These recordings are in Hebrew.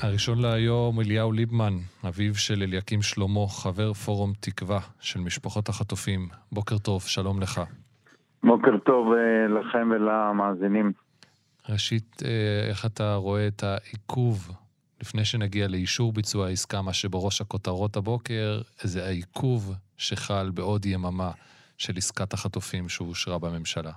הראשון להיום, אליהו ליבמן, אביו של אליקים שלמה, חבר פורום תקווה של משפחות החטופים. בוקר טוב, שלום לך. בוקר טוב אה, לכם ולמאזינים. ראשית, אה, איך אתה רואה את העיכוב, לפני שנגיע לאישור ביצוע העסקה, מה שבראש הכותרות הבוקר, זה העיכוב שחל בעוד יממה של עסקת החטופים שאושרה בממשלה.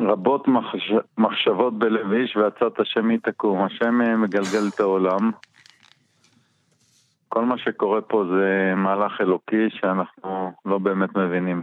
רבות מחש... מחשבות בלב איש ועצת השם היא תקום. השם אה, מגלגל את העולם. כל מה שקורה פה זה מהלך אלוקי שאנחנו לא באמת מבינים.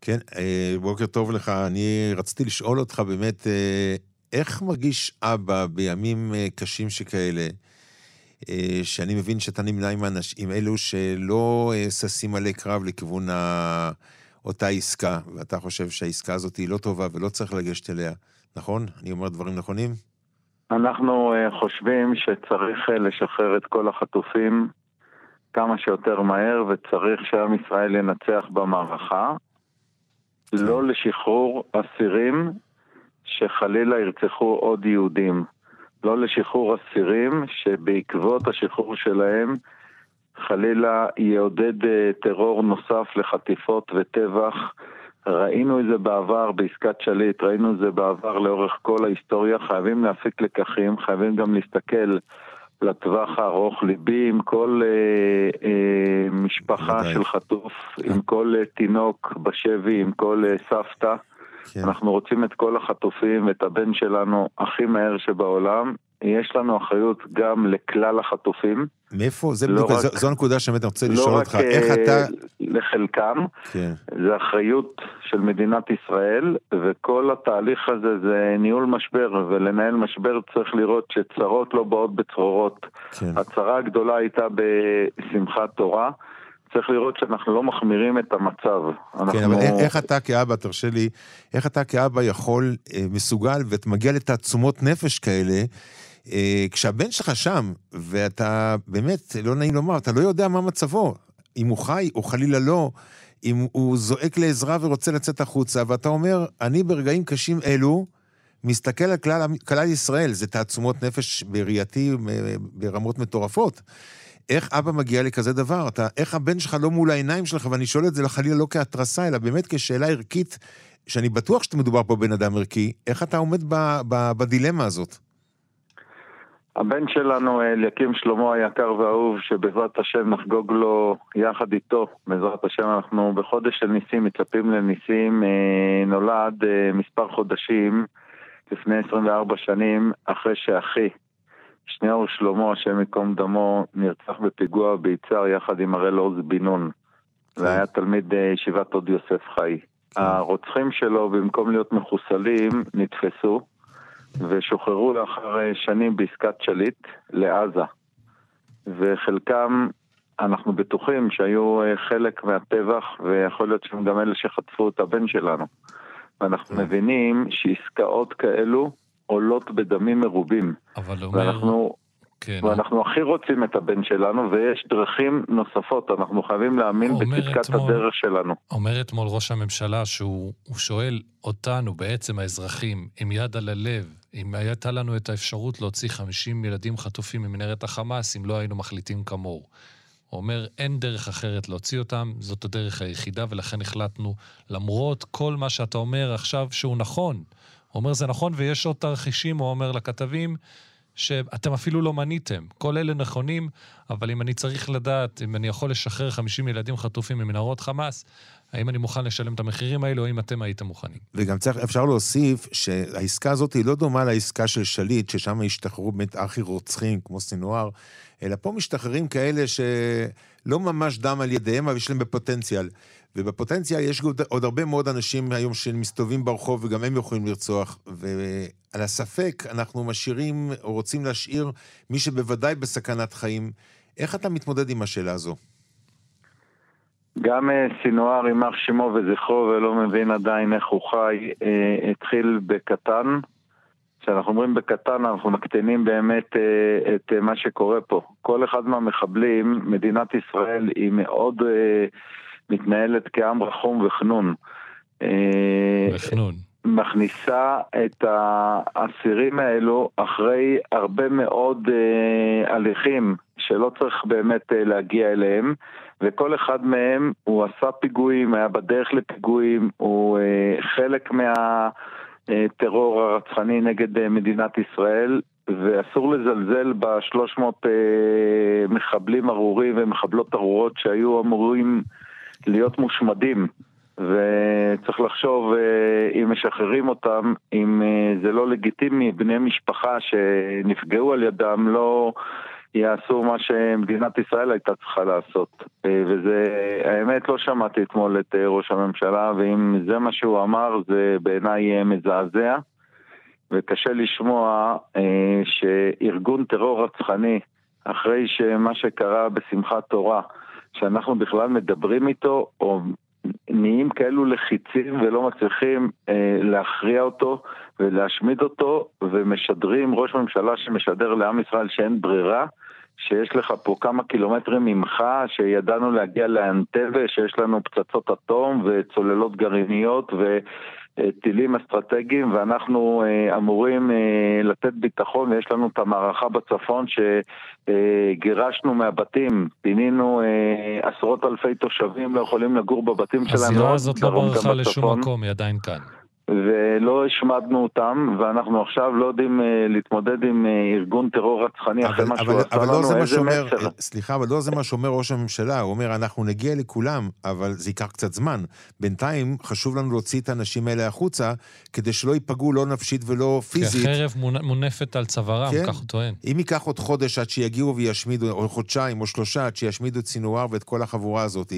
כן, אה, בוקר טוב לך. אני רציתי לשאול אותך באמת, אה, איך מרגיש אבא בימים קשים שכאלה, שאני מבין שאתה נמנה עם, אנש, עם אלו שלא ששים עלי קרב לכיוון ה... אותה עסקה, ואתה חושב שהעסקה הזאת היא לא טובה ולא צריך לגשת אליה, נכון? אני אומר דברים נכונים? אנחנו אה, חושבים שצריך אה, לשחרר את כל החטופים כמה שיותר מהר, וצריך שעם ישראל ינצח במערכה. כן. לא לשחרור אסירים שחלילה ירצחו עוד יהודים. לא לשחרור אסירים שבעקבות השחרור שלהם חלילה יעודד אה, טרור נוסף לחטיפות וטבח. ראינו את זה בעבר בעסקת שליט, ראינו את זה בעבר לאורך כל ההיסטוריה, חייבים להפיק לקחים, חייבים גם להסתכל לטווח הארוך. ליבי עם כל אה, אה, משפחה של חטוף, עם כל אה, תינוק בשבי, עם כל אה, סבתא. כן. אנחנו רוצים את כל החטופים ואת הבן שלנו הכי מהר שבעולם. יש לנו אחריות גם לכלל החטופים. מאיפה? זה לא בדיוק, רק, זו הנקודה שבאמת אני רוצה לא לשאול אותך, איך אה, אתה... לחלקם, כן. זה אחריות של מדינת ישראל, וכל התהליך הזה זה ניהול משבר, ולנהל משבר צריך לראות שצרות לא באות בצרורות. כן. הצרה הגדולה הייתה בשמחת תורה. צריך לראות שאנחנו לא מחמירים את המצב. אנחנו... כן, אבל איך אתה כאבא, תרשה לי, איך אתה כאבא יכול, אה, מסוגל, ואתה מגיע לתעצומות נפש כאלה, כשהבן שלך שם, ואתה באמת, לא נעים לומר, אתה לא יודע מה מצבו, אם הוא חי או חלילה לא, אם הוא זועק לעזרה ורוצה לצאת החוצה, ואתה אומר, אני ברגעים קשים אלו, מסתכל על כלל, כלל ישראל, זה תעצומות נפש בראייתי ברמות מטורפות. איך אבא מגיע לכזה דבר? אתה, איך הבן שלך לא מול העיניים שלך, ואני שואל את זה חלילה לא כהתרסה, אלא באמת כשאלה ערכית, שאני בטוח שאתה מדובר פה בן אדם ערכי, איך אתה עומד ב, ב, בדילמה הזאת? הבן שלנו, אליקים שלמה היקר והאהוב, שבעזרת השם נחגוג לו יחד איתו, בעזרת השם אנחנו בחודש של ניסים, מצפים לניסים, אה, נולד אה, מספר חודשים לפני 24 שנים, אחרי שאחי, שניאור שלמה, השם ייקום דמו, נרצח בפיגוע ביצהר יחד עם הראל עוז בן נון, כן. והיה תלמיד אה, ישיבת עוד יוסף חי. כן. הרוצחים שלו, במקום להיות מחוסלים, נתפסו. ושוחררו לאחר אה, שנים בעסקת שליט לעזה. וחלקם, אנחנו בטוחים שהיו אה, חלק מהטבח, ויכול להיות שהם גם אלה שחטפו את הבן שלנו. ואנחנו כן. מבינים שעסקאות כאלו עולות בדמים מרובים. אבל אומר... ואנחנו כן. ואנחנו הכי רוצים את הבן שלנו, ויש דרכים נוספות, אנחנו חייבים להאמין בצדקת הדרך שלנו. אומר אתמול ראש הממשלה שהוא שואל אותנו, בעצם האזרחים, עם יד על הלב, אם הייתה לנו את האפשרות להוציא 50 ילדים חטופים ממנהרת החמאס, אם לא היינו מחליטים כמוהו. הוא אומר, אין דרך אחרת להוציא אותם, זאת הדרך היחידה, ולכן החלטנו, למרות כל מה שאתה אומר עכשיו שהוא נכון, הוא אומר, זה נכון, ויש עוד תרחישים, הוא אומר לכתבים, שאתם אפילו לא מניתם. כל אלה נכונים, אבל אם אני צריך לדעת, אם אני יכול לשחרר 50 ילדים חטופים ממנהרות חמאס, האם אני מוכן לשלם את המחירים האלו, או אם אתם הייתם מוכנים. וגם צריך, אפשר להוסיף שהעסקה הזאת היא לא דומה לעסקה של שליט, ששם השתחררו באמת ארכי רוצחים, כמו סינואר, אלא פה משתחררים כאלה שלא ממש דם על ידיהם, אבל יש להם בפוטנציאל. ובפוטנציאל יש עוד הרבה מאוד אנשים היום שמסתובבים ברחוב וגם הם יכולים לרצוח. ועל הספק אנחנו משאירים, או רוצים להשאיר, מי שבוודאי בסכנת חיים. איך אתה מתמודד עם השאלה הזו? גם אה, סינואר, יימח שמו וזכרו ולא מבין עדיין איך הוא חי, אה, התחיל בקטן. כשאנחנו אומרים בקטן, אנחנו מקטינים באמת אה, את מה שקורה פה. כל אחד מהמחבלים, מדינת ישראל היא מאוד מתנהלת כעם רחום וחנון. וחנון. מכניסה את האסירים האלו אחרי הרבה מאוד אה, הליכים שלא צריך באמת אה, להגיע אליהם וכל אחד מהם הוא עשה פיגועים, היה בדרך לפיגועים, הוא אה, חלק מהטרור הרצחני נגד אה, מדינת ישראל ואסור לזלזל בשלוש מאות אה, מחבלים ארורים ומחבלות ארורות שהיו אמורים להיות מושמדים וצריך לחשוב אה, אם משחררים אותם, אם אה, זה לא לגיטימי, בני משפחה שנפגעו על ידם לא יעשו מה שמדינת ישראל הייתה צריכה לעשות. אה, וזה, האמת, לא שמעתי אתמול את ראש הממשלה, ואם זה מה שהוא אמר, זה בעיניי מזעזע. וקשה לשמוע שארגון טרור רצחני, אחרי שמה שקרה בשמחת תורה, שאנחנו בכלל מדברים איתו, או נהיים כאלו לחיצים ולא מצליחים אה, להכריע אותו ולהשמיד אותו, ומשדרים, ראש ממשלה שמשדר לעם ישראל שאין ברירה, שיש לך פה כמה קילומטרים ממך, שידענו להגיע לאנטבה, שיש לנו פצצות אטום וצוללות גרעיניות ו... טילים אסטרטגיים ואנחנו אה, אמורים אה, לתת ביטחון ויש לנו את המערכה בצפון שגירשנו מהבתים, פינינו אה, עשרות אלפי תושבים לא יכולים לגור בבתים שלהם. הזירה הזאת לא ברחה לשום מקום, היא עדיין כאן. ולא השמדנו אותם, ואנחנו עכשיו לא יודעים uh, להתמודד עם uh, ארגון טרור רצחני אחרי מה שהוא עשה לא לנו, איזה שאומר, מסר. סליחה, אבל לא זה מה שאומר ראש הממשלה, הוא אומר, אנחנו נגיע לכולם, אבל זה ייקח קצת זמן. בינתיים חשוב לנו להוציא את האנשים האלה החוצה, כדי שלא ייפגעו לא נפשית ולא פיזית. כי החרב מונפת על צווארם, כן? כך הוא טוען. אם ייקח עוד חודש עד שיגיעו וישמידו, או חודשיים או שלושה עד שישמידו את סינואר ואת כל החבורה הזאת,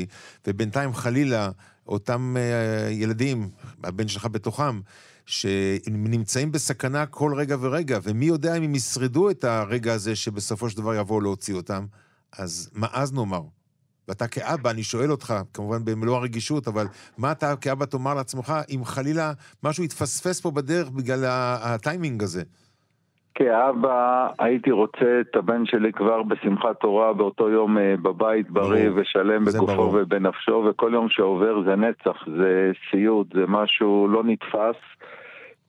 ובינתיים חלילה אותם אה, ילדים, הבן שלך בתוכם, שנמצאים בסכנה כל רגע ורגע, ומי יודע אם הם ישרדו את הרגע הזה שבסופו של דבר יבואו להוציא אותם, אז מה אז נאמר? ואתה כאבא, אני שואל אותך, כמובן במלוא הרגישות, אבל מה אתה כאבא תאמר לעצמך אם חלילה משהו יתפספס פה בדרך בגלל הטיימינג הזה? כאבא הייתי רוצה את הבן שלי כבר בשמחת תורה באותו יום אה, בבית בריא ושלם בגופו ברור. ובנפשו וכל יום שעובר זה נצח, זה סיוט, זה משהו לא נתפס,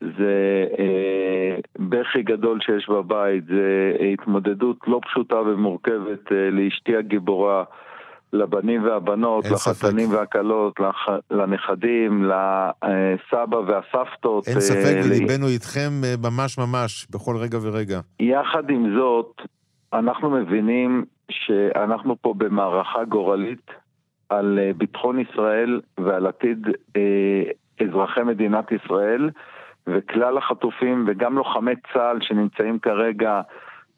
זה אה, בכי גדול שיש בבית, זה התמודדות לא פשוטה ומורכבת אה, לאשתי הגיבורה לבנים והבנות, לחתנים ספק. והכלות, לח... לנכדים, לסבא והסבתות. אין ספק, אה, וליבנו לי... איתכם אה, ממש ממש, בכל רגע ורגע. יחד עם זאת, אנחנו מבינים שאנחנו פה במערכה גורלית על אה, ביטחון ישראל ועל עתיד אה, אזרחי מדינת ישראל, וכלל החטופים וגם לוחמי צה"ל שנמצאים כרגע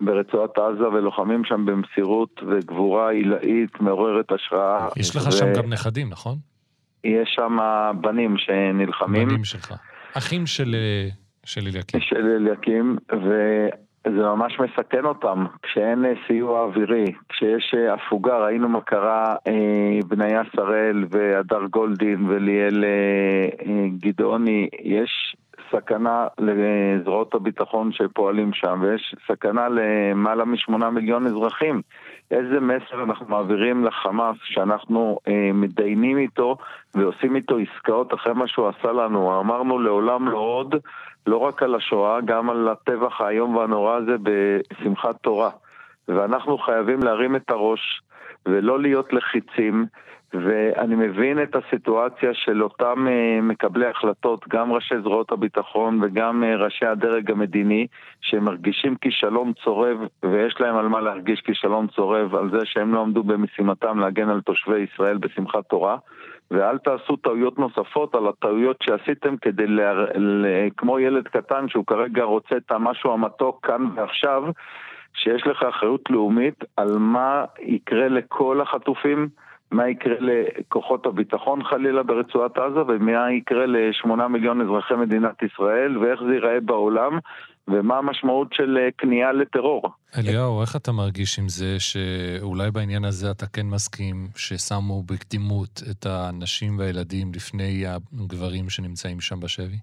ברצועת עזה ולוחמים שם במסירות וגבורה עילאית מעוררת השראה. יש לך ו... שם גם נכדים, נכון? יש שם בנים שנלחמים. בנים שלך. אחים של, של אליקים. של אליקים, וזה ממש מסכן אותם. כשאין סיוע אווירי, כשיש הפוגה, ראינו מה קרה, אה, בניה שראל והדר גולדין וליאל אה, אה, גדעוני, יש סכנה לזרועות הביטחון שפועלים שם, ויש סכנה למעלה משמונה מיליון אזרחים. איזה מסר אנחנו מעבירים לחמאס שאנחנו אה, מתדיינים איתו ועושים איתו עסקאות אחרי מה שהוא עשה לנו. אמרנו לעולם לא עוד, לא רק על השואה, גם על הטבח האיום והנורא הזה בשמחת תורה. ואנחנו חייבים להרים את הראש ולא להיות לחיצים ואני מבין את הסיטואציה של אותם uh, מקבלי החלטות, גם ראשי זרועות הביטחון וגם uh, ראשי הדרג המדיני, שמרגישים כישלון צורב, ויש להם על מה להרגיש כישלון צורב, על זה שהם לא עמדו במשימתם להגן על תושבי ישראל בשמחת תורה. ואל תעשו טעויות נוספות על הטעויות שעשיתם כדי, לה, כמו ילד קטן שהוא כרגע רוצה את המשהו המתוק כאן ועכשיו, שיש לך אחריות לאומית על מה יקרה לכל החטופים. מה יקרה לכוחות הביטחון חלילה ברצועת עזה ומה יקרה לשמונה מיליון אזרחי מדינת ישראל ואיך זה ייראה בעולם ומה המשמעות של אה, כניעה לטרור. אליהו, איך אתה מרגיש עם זה שאולי בעניין הזה אתה כן מסכים ששמו בקדימות את הנשים והילדים לפני הגברים שנמצאים שם בשבי?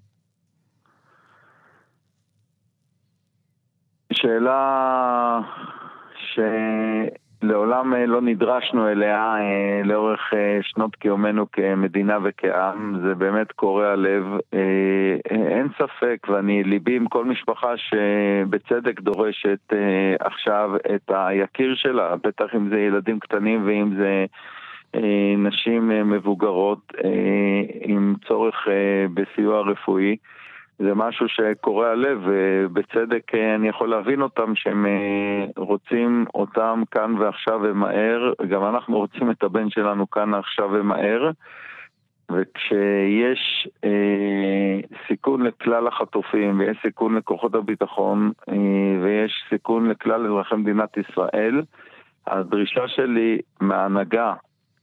שאלה ש... לעולם אה, לא נדרשנו אליה אה, לאורך אה, שנות קיומנו כמדינה וכעם, זה באמת קורע לב. אין ספק, ואני ליבי עם כל משפחה שבצדק דורשת עכשיו את היקיר שלה, בטח אם זה ילדים קטנים ואם זה נשים מבוגרות עם צורך בסיוע רפואי. זה משהו שקורע לב, ובצדק אה, אני יכול להבין אותם שהם אה, רוצים אותם כאן ועכשיו ומהר, גם אנחנו רוצים את הבן שלנו כאן עכשיו ומהר, וכשיש אה, סיכון לכלל החטופים, ויש סיכון לכוחות הביטחון, אה, ויש סיכון לכלל אזרחי מדינת ישראל, הדרישה שלי מההנהגה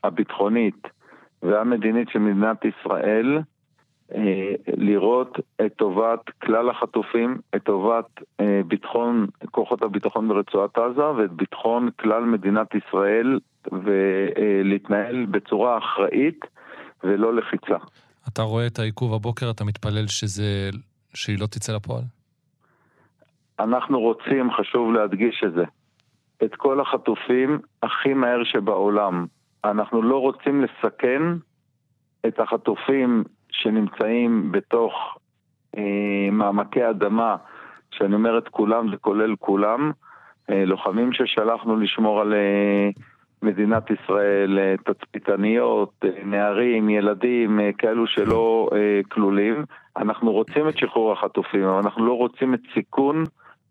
הביטחונית והמדינית של מדינת ישראל, לראות את טובת כלל החטופים, את טובת אה, ביטחון, כוחות הביטחון ברצועת עזה ואת ביטחון כלל מדינת ישראל ולהתנהל בצורה אחראית ולא לחיצה. אתה רואה את העיכוב הבוקר, אתה מתפלל שזה, שהיא לא תצא לפועל? אנחנו רוצים, חשוב להדגיש את זה, את כל החטופים הכי מהר שבעולם. אנחנו לא רוצים לסכן את החטופים שנמצאים בתוך אה, מעמקי אדמה, שאני אומר את כולם, זה כולל כולם, אה, לוחמים ששלחנו לשמור על אה, מדינת ישראל, אה, תצפיתניות, אה, נערים, ילדים, אה, כאלו שלא אה, כלולים. אנחנו רוצים את שחרור החטופים, אבל אנחנו לא רוצים את סיכון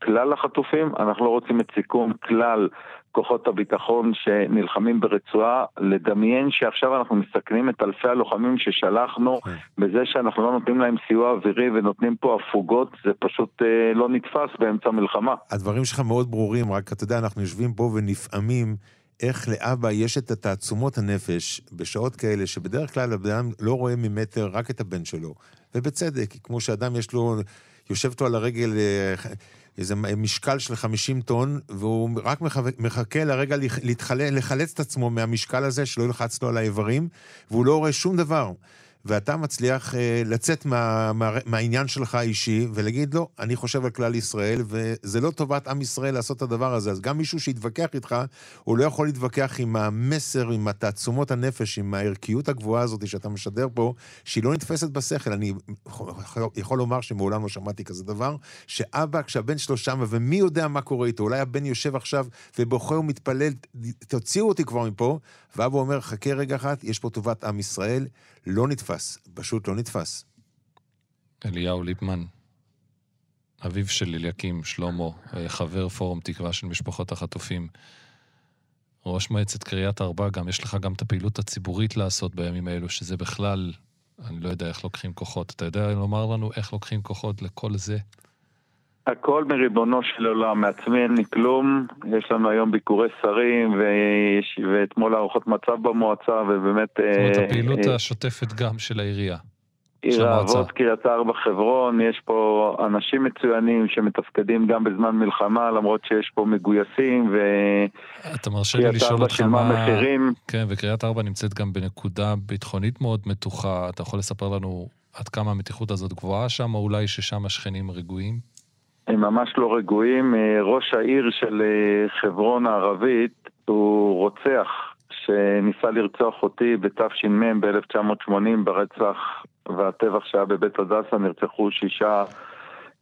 כלל החטופים, אנחנו לא רוצים את סיכון כלל כוחות הביטחון שנלחמים ברצועה, לדמיין שעכשיו אנחנו מסכנים את אלפי הלוחמים ששלחנו כן. בזה שאנחנו לא נותנים להם סיוע אווירי ונותנים פה הפוגות, זה פשוט אה, לא נתפס באמצע מלחמה. הדברים שלך מאוד ברורים, רק אתה יודע, אנחנו יושבים פה ונפעמים. איך לאבא יש את תעצומות הנפש בשעות כאלה, שבדרך כלל הבן לא רואה ממטר רק את הבן שלו. ובצדק, כמו שאדם יש לו, יושב אותו על הרגל אה, איזה משקל של 50 טון, והוא רק מחכה לרגע לחלץ את עצמו מהמשקל הזה, שלא ילחץ לו על האיברים, והוא לא רואה שום דבר. ואתה מצליח אה, לצאת מה, מה, מהעניין שלך האישי ולהגיד, לא, אני חושב על כלל ישראל, וזה לא טובת עם ישראל לעשות את הדבר הזה. אז גם מישהו שיתווכח איתך, הוא לא יכול להתווכח עם המסר, עם התעצומות הנפש, עם הערכיות הגבוהה הזאת שאתה משדר פה, שהיא לא נתפסת בשכל. אני יכול לומר שמעולם לא שמעתי כזה דבר, שאבא, כשהבן שלו שם, ומי יודע מה קורה איתו, אולי הבן יושב עכשיו ובוכה ומתפלל, תוציאו אותי כבר מפה, ואבא אומר, חכה רגע אחת, יש פה טובת עם ישראל, לא נתפס, פשוט לא נתפס. אליהו ליפמן, אביו של אליקים, שלמה, אה, חבר פורום תקווה של משפחות החטופים, ראש מועצת קריית ארבע, גם יש לך גם את הפעילות הציבורית לעשות בימים האלו, שזה בכלל, אני לא יודע איך לוקחים כוחות. אתה יודע לומר לנו איך לוקחים כוחות לכל זה? הכל מריבונו של עולם, מעצמי אין לי כלום, יש לנו היום ביקורי שרים ויש, ואתמול ארוחות מצב במועצה ובאמת... זאת אומרת, אה, הפעילות אה, השוטפת גם של העירייה. עיר האבות, קריית ארבע, חברון, יש פה אנשים מצוינים שמתפקדים גם בזמן מלחמה, למרות שיש פה מגויסים, ו... אתה מרשה לי לשאול אותך מה... מחירים. כן, וקריית ארבע נמצאת גם בנקודה ביטחונית מאוד מתוחה. אתה יכול לספר לנו עד כמה המתיחות הזאת גבוהה שם, או אולי ששם השכנים רגועים? הם ממש לא רגועים. אה, ראש העיר של אה, חברון הערבית הוא רוצח שניסה לרצוח אותי בתש"מ ב-1980 ברצח והטבח שהיה בבית הדסה, נרצחו שישה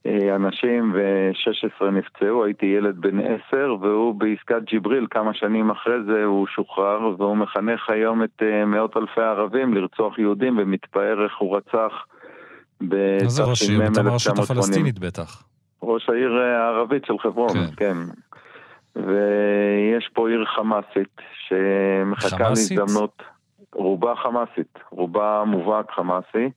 אה, אנשים ו-16 נפצעו, הייתי ילד בן עשר והוא בעסקת ג'יבריל כמה שנים אחרי זה הוא שוחרר והוא מחנך היום את מאות אלפי הערבים לרצוח יהודים ומתפאר איך הוא רצח בתש"מ 1980. מה זה ראש עיר? אתה מהרשות הפלסטינית בטח. ראש העיר הערבית של חברון, כן. כן. ויש פה עיר חמאסית שמחכה להזדמנות, רובה חמאסית, רובה מובהק חמאסי.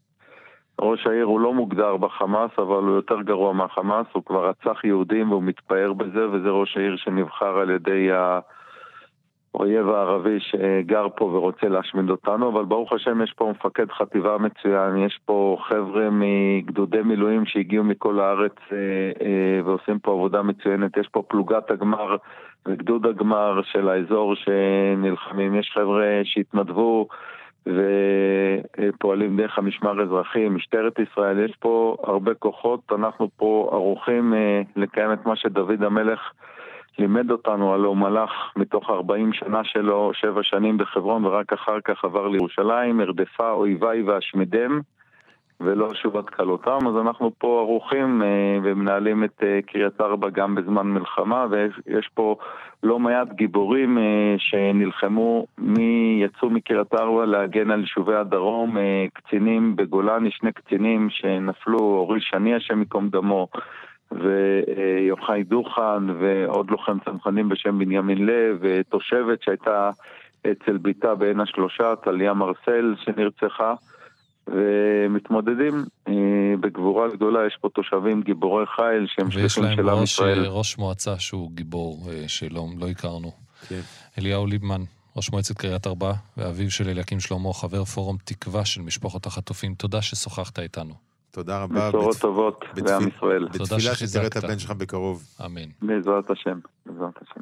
ראש העיר הוא לא מוגדר בחמאס, אבל הוא יותר גרוע מהחמאס, הוא כבר רצח יהודים והוא מתפאר בזה, וזה ראש העיר שנבחר על ידי ה... האויב הערבי שגר פה ורוצה להשמיד אותנו, אבל ברוך השם יש פה מפקד חטיבה מצוין, יש פה חבר'ה מגדודי מילואים שהגיעו מכל הארץ אה, אה, ועושים פה עבודה מצוינת, יש פה פלוגת הגמר וגדוד הגמר של האזור שנלחמים, יש חבר'ה שהתנדבו ופועלים דרך המשמר האזרחי, משטרת ישראל, יש פה הרבה כוחות, אנחנו פה ערוכים אה, לקיים את מה שדוד המלך לימד אותנו, הלוא הוא מלך מתוך 40 שנה שלו, שבע שנים בחברון, ורק אחר כך עבר לירושלים, הרדפה אויביי ואשמידם, ולא שובת כלותם. אז אנחנו פה ערוכים אה, ומנהלים את אה, קריית ארבע גם בזמן מלחמה, ויש פה לא מעט גיבורים אה, שנלחמו, מי יצאו מקריית ארבע להגן על יישובי הדרום, אה, קצינים בגולני, שני קצינים שנפלו, אורי שני השם ייקום דמו. ויוחאי דוכן ועוד לוחם צנחנים בשם בנימין לב ותושבת שהייתה אצל ביתה בעין השלושה, טליה מרסל שנרצחה ומתמודדים אה, בגבורה גדולה, יש פה תושבים גיבורי חיל שהם שליחים של עם ישראל. ויש להם ראש מועצה שהוא גיבור אה, שלא לא הכרנו. כן. אליהו ליבמן, ראש מועצת קריית ארבע, ואביו של אליקים שלמה, חבר פורום תקווה של משפחות החטופים. תודה ששוחחת איתנו. תודה רבה. בשורות בת... טובות לעם ישראל. בתפילה שתראה את הבן שלך בקרוב. אמן. בעזרת השם. בעזרת השם.